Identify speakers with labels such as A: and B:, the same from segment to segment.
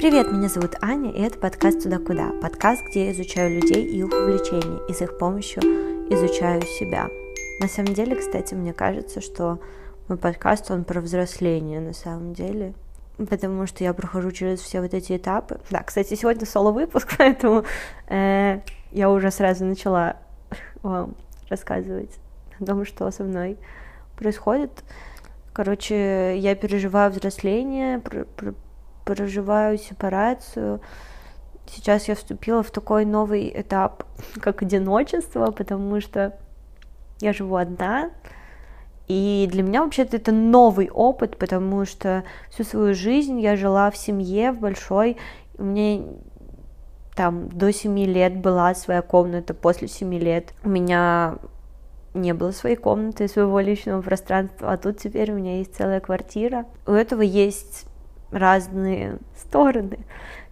A: Привет, меня зовут Аня, и это подкаст «Туда куда». Подкаст, где я изучаю людей и их увлечений, и с их помощью изучаю себя. На самом деле, кстати, мне кажется, что мой подкаст, он про взросление на самом деле, потому что я прохожу через все вот эти этапы. Да, кстати, сегодня соло-выпуск, поэтому э, я уже сразу начала вам рассказывать о том, что со мной происходит. Короче, я переживаю взросление, проживаю сепарацию. Сейчас я вступила в такой новый этап, как одиночество, потому что я живу одна, и для меня вообще-то это новый опыт, потому что всю свою жизнь я жила в семье, в большой, у меня там до семи лет была своя комната, после семи лет у меня не было своей комнаты, своего личного пространства, а тут теперь у меня есть целая квартира. У этого есть разные стороны.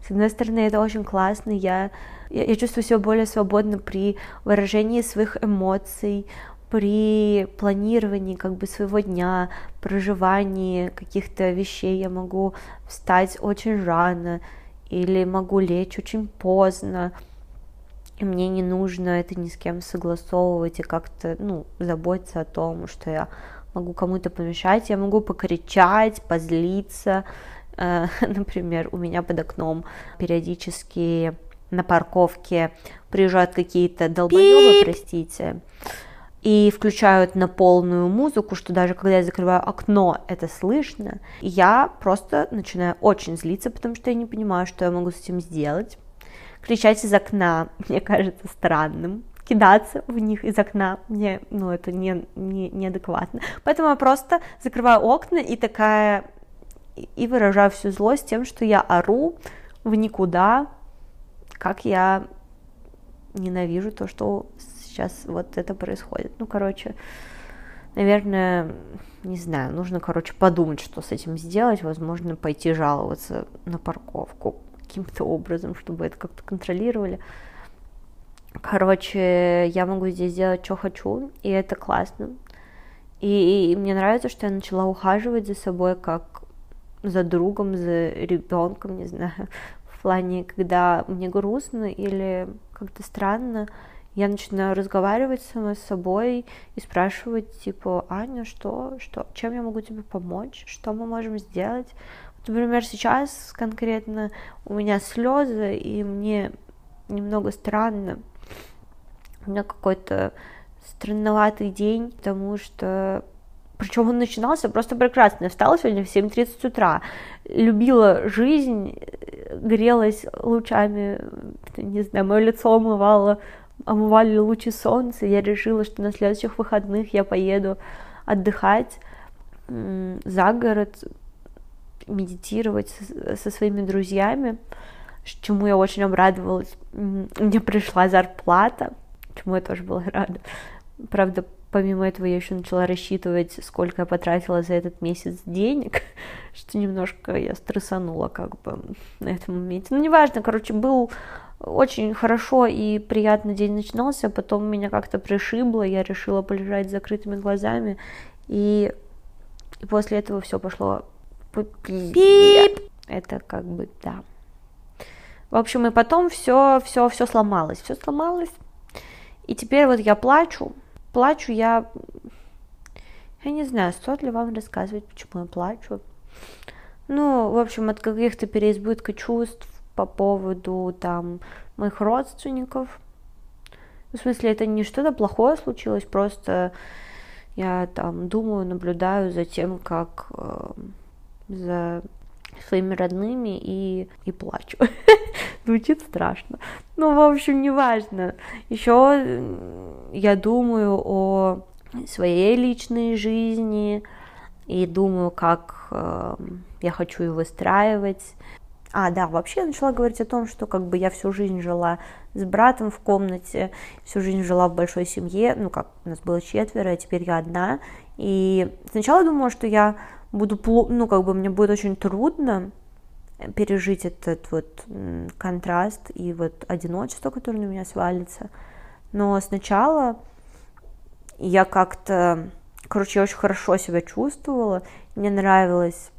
A: С одной стороны, это очень классно, я, я, я чувствую себя более свободно при выражении своих эмоций, при планировании как бы своего дня, проживании каких-то вещей. Я могу встать очень рано или могу лечь очень поздно, и мне не нужно это ни с кем согласовывать и как-то, ну, заботиться о том, что я могу кому-то помешать, я могу покричать, позлиться, например, у меня под окном периодически на парковке приезжают какие-то долбоебы, простите, и включают на полную музыку, что даже когда я закрываю окно, это слышно. И я просто начинаю очень злиться, потому что я не понимаю, что я могу с этим сделать. Кричать из окна мне кажется странным. Кидаться в них из окна мне, ну, это не, не, неадекватно. Поэтому я просто закрываю окна и такая, и выражаю всю злость тем, что я ору в никуда, как я ненавижу то, что сейчас вот это происходит. Ну, короче, наверное, не знаю, нужно, короче, подумать, что с этим сделать, возможно, пойти жаловаться на парковку каким-то образом, чтобы это как-то контролировали. Короче, я могу здесь делать, что хочу, и это классно. И, и мне нравится, что я начала ухаживать за собой как за другом, за ребенком, не знаю, в плане, когда мне грустно или как-то странно, я начинаю разговаривать сама с собой и спрашивать, типа, Аня, что, что, чем я могу тебе помочь, что мы можем сделать. Вот, например, сейчас конкретно у меня слезы, и мне немного странно. У меня какой-то странноватый день, потому что причем он начинался просто прекрасно. Я встала сегодня в 7.30 утра, любила жизнь, грелась лучами, не знаю, мое лицо умывало омывали лучи солнца, я решила, что на следующих выходных я поеду отдыхать за город, медитировать со своими друзьями, чему я очень обрадовалась. Мне пришла зарплата, чему я тоже была рада. Правда, помимо этого я еще начала рассчитывать, сколько я потратила за этот месяц денег, что немножко я стрессанула как бы на этом моменте. Ну, неважно, короче, был очень хорошо и приятно день начинался, потом меня как-то пришибло, я решила полежать с закрытыми глазами, и, и после этого все пошло пип. Это как бы, да. В общем, и потом все, все, все сломалось, все сломалось. И теперь вот я плачу, плачу я, я не знаю, стоит ли вам рассказывать, почему я плачу. Ну, в общем, от каких-то переизбытка чувств, по поводу там моих родственников. В смысле, это не что-то плохое случилось, просто я там думаю, наблюдаю за тем, как э, за своими родными и, и плачу. Звучит страшно. Ну, в общем, неважно. Еще я думаю о своей личной жизни и думаю, как э, я хочу ее выстраивать. А, да, вообще я начала говорить о том, что как бы я всю жизнь жила с братом в комнате, всю жизнь жила в большой семье, ну как, у нас было четверо, а теперь я одна. И сначала думала, что я буду, ну как бы мне будет очень трудно пережить этот вот контраст и вот одиночество, которое на меня свалится. Но сначала я как-то, короче, я очень хорошо себя чувствовала, мне нравилось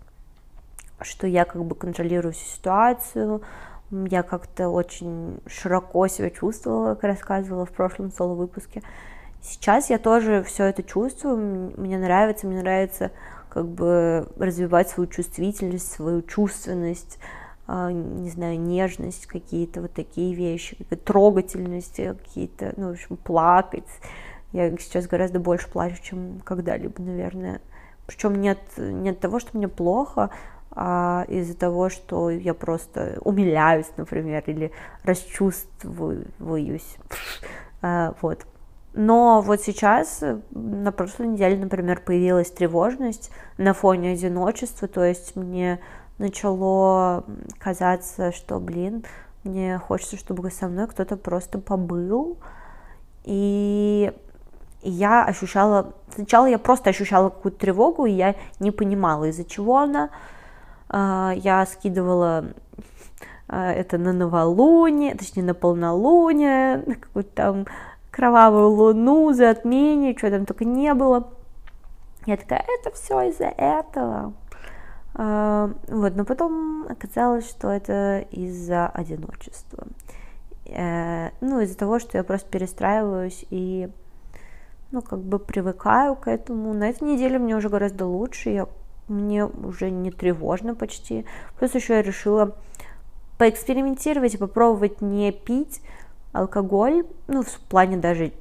A: что я как бы контролирую всю ситуацию, я как-то очень широко себя чувствовала, как рассказывала в прошлом соло-выпуске. Сейчас я тоже все это чувствую, мне нравится, мне нравится как бы развивать свою чувствительность, свою чувственность, а, не знаю, нежность, какие-то вот такие вещи, какие-то трогательности, какие-то, ну, в общем, плакать. Я сейчас гораздо больше плачу, чем когда-либо, наверное. Причем нет, нет того, что мне плохо, а из-за того, что я просто умиляюсь, например, или расчувствуюсь. А, вот. Но вот сейчас, на прошлой неделе, например, появилась тревожность на фоне одиночества, то есть мне начало казаться, что, блин, мне хочется, чтобы со мной кто-то просто побыл, и я ощущала, сначала я просто ощущала какую-то тревогу, и я не понимала, из-за чего она, а, я скидывала а, это на новолуние, точнее на полнолуние, какую-то там кровавую луну, затмение, что там только не было. Я такая, это все из-за этого. А, вот, но потом оказалось, что это из-за одиночества. Э, ну, из-за того, что я просто перестраиваюсь и, ну, как бы привыкаю к этому. На этой неделе мне уже гораздо лучше, я мне уже не тревожно почти. Плюс еще я решила поэкспериментировать и попробовать не пить алкоголь, ну, в плане даже,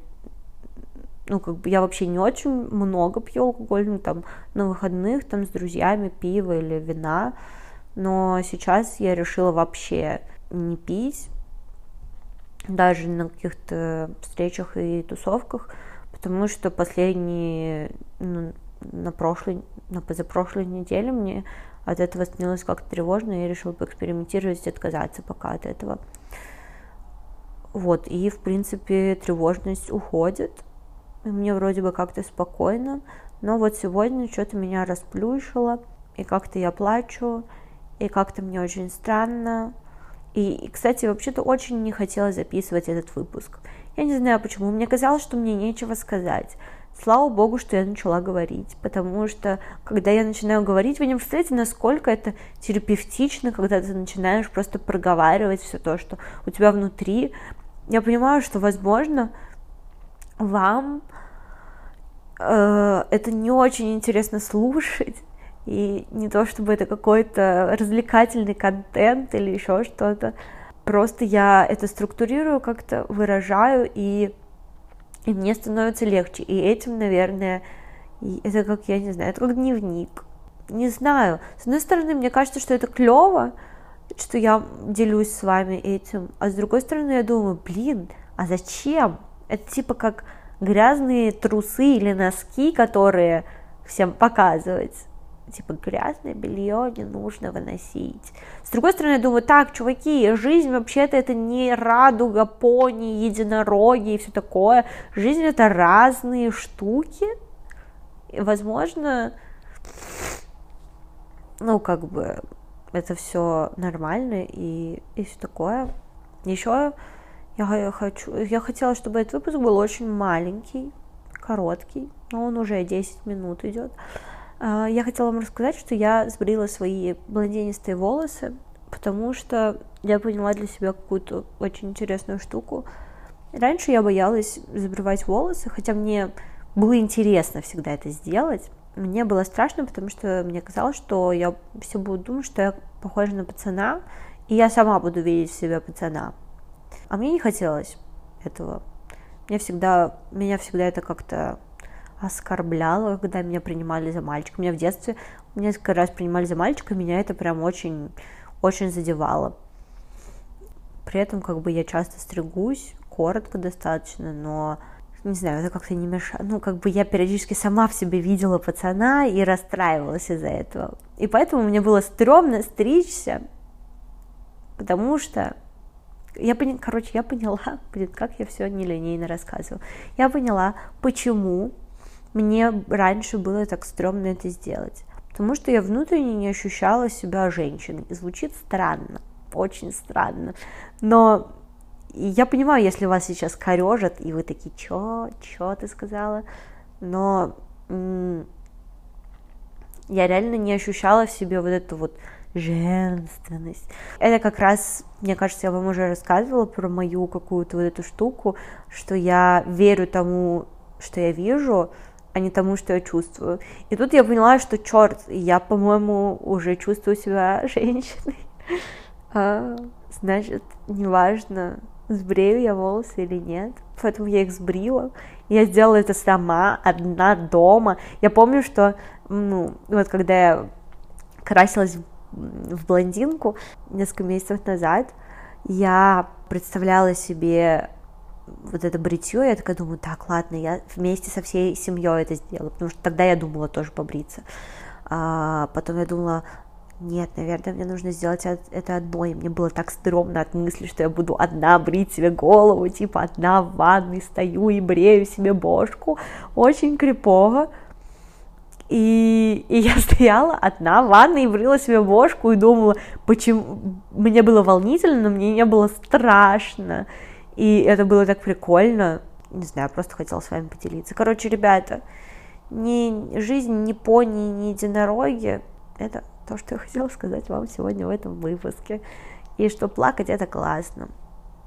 A: ну, как бы я вообще не очень много пью алкоголь, ну, там, на выходных, там, с друзьями пиво или вина, но сейчас я решила вообще не пить, даже на каких-то встречах и тусовках, потому что последние, ну, на прошлой, на позапрошлой неделе мне от этого становилось как-то тревожно, и я решила поэкспериментировать и отказаться пока от этого. Вот, и, в принципе, тревожность уходит, и мне вроде бы как-то спокойно, но вот сегодня что-то меня расплющило, и как-то я плачу, и как-то мне очень странно. И, и, кстати, вообще-то очень не хотела записывать этот выпуск. Я не знаю почему, мне казалось, что мне нечего сказать. Слава богу, что я начала говорить, потому что, когда я начинаю говорить, вы не представляете, насколько это терапевтично, когда ты начинаешь просто проговаривать все то, что у тебя внутри. Я понимаю, что, возможно, вам э, это не очень интересно слушать, и не то чтобы это какой-то развлекательный контент или еще что-то. Просто я это структурирую, как-то выражаю, и и мне становится легче. И этим, наверное, это как, я не знаю, это как дневник. Не знаю. С одной стороны, мне кажется, что это клево, что я делюсь с вами этим. А с другой стороны, я думаю, блин, а зачем? Это типа как грязные трусы или носки, которые всем показывать типа грязное белье не нужно выносить. С другой стороны, я думаю, так, чуваки, жизнь вообще-то это не радуга, пони, единороги и все такое. Жизнь это разные штуки. И, возможно, ну, как бы, это все нормально и, и все такое. Еще я хочу, я хотела, чтобы этот выпуск был очень маленький, короткий, но он уже 10 минут идет. А, я хотела вам рассказать, что я сбрила свои блондинистые волосы, потому что я поняла для себя какую-то очень интересную штуку. Раньше я боялась забрывать волосы, хотя мне было интересно всегда это сделать. Мне было страшно, потому что мне казалось, что я все буду думать, что я похожа на пацана, и я сама буду видеть в себя пацана. А мне не хотелось этого. Мне всегда, меня всегда это как-то оскорбляло, когда меня принимали за мальчика. Меня в детстве несколько раз принимали за мальчика, и меня это прям очень, очень задевало. При этом как бы я часто стригусь, коротко достаточно, но не знаю, это как-то не мешает. Ну, как бы я периодически сама в себе видела пацана и расстраивалась из-за этого. И поэтому мне было стрёмно стричься, потому что я поняла, короче, я поняла, блин, как я все нелинейно рассказываю. Я поняла, почему мне раньше было так стрёмно это сделать. Потому что я внутренне не ощущала себя женщиной. Звучит странно, очень странно. Но я понимаю, если вас сейчас корежат, и вы такие, чё, чё ты сказала? Но я реально не ощущала в себе вот эту вот женственность. Это как раз, мне кажется, я вам уже рассказывала про мою какую-то вот эту штуку, что я верю тому, что я вижу, а не тому, что я чувствую. И тут я поняла, что черт, я, по-моему, уже чувствую себя женщиной. А, значит, неважно, сбрею я волосы или нет. Поэтому я их сбрила. Я сделала это сама, одна дома. Я помню, что, ну, вот когда я красилась в блондинку несколько месяцев назад, я представляла себе вот это бритье, я такая думаю, так, ладно, я вместе со всей семьей это сделала, потому что тогда я думала тоже побриться. А потом я думала, нет, наверное, мне нужно сделать это одной. Мне было так стрёмно от мысли, что я буду одна брить себе голову, типа одна в ванной стою и брею себе бошку. Очень крипово. И, и я стояла одна в ванной и брила себе бошку и думала, почему... Мне было волнительно, но мне не было страшно. И это было так прикольно. Не знаю, просто хотела с вами поделиться. Короче, ребята, ни жизнь, ни пони, ни единороги — это то, что я хотела сказать вам сегодня в этом выпуске. И что плакать это классно.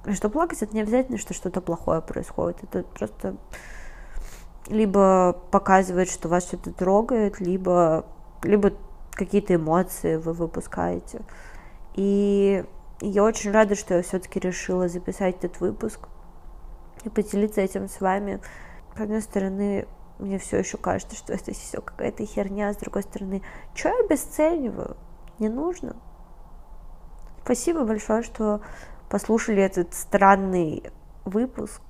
A: И что плакать это не обязательно, что что-то плохое происходит. Это просто либо показывает, что вас что-то трогает, либо, либо какие-то эмоции вы выпускаете. И я очень рада, что я все-таки решила записать этот выпуск и поделиться этим с вами. С одной стороны, мне все еще кажется, что это все какая-то херня, с другой стороны, что я обесцениваю? Не нужно. Спасибо большое, что послушали этот странный выпуск.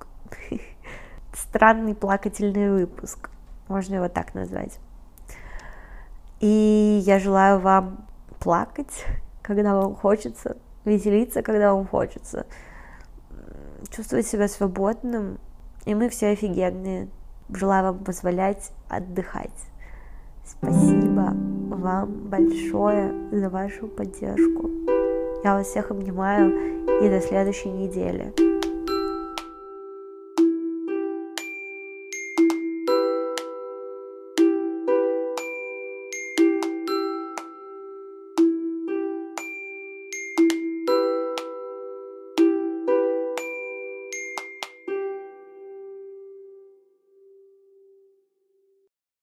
A: Странный плакательный выпуск. Можно его так назвать. И я желаю вам плакать, когда вам хочется, веселиться, когда вам хочется, чувствовать себя свободным. И мы все офигенные. Желаю вам позволять отдыхать. Спасибо вам большое за вашу поддержку. Я вас всех обнимаю и до следующей недели.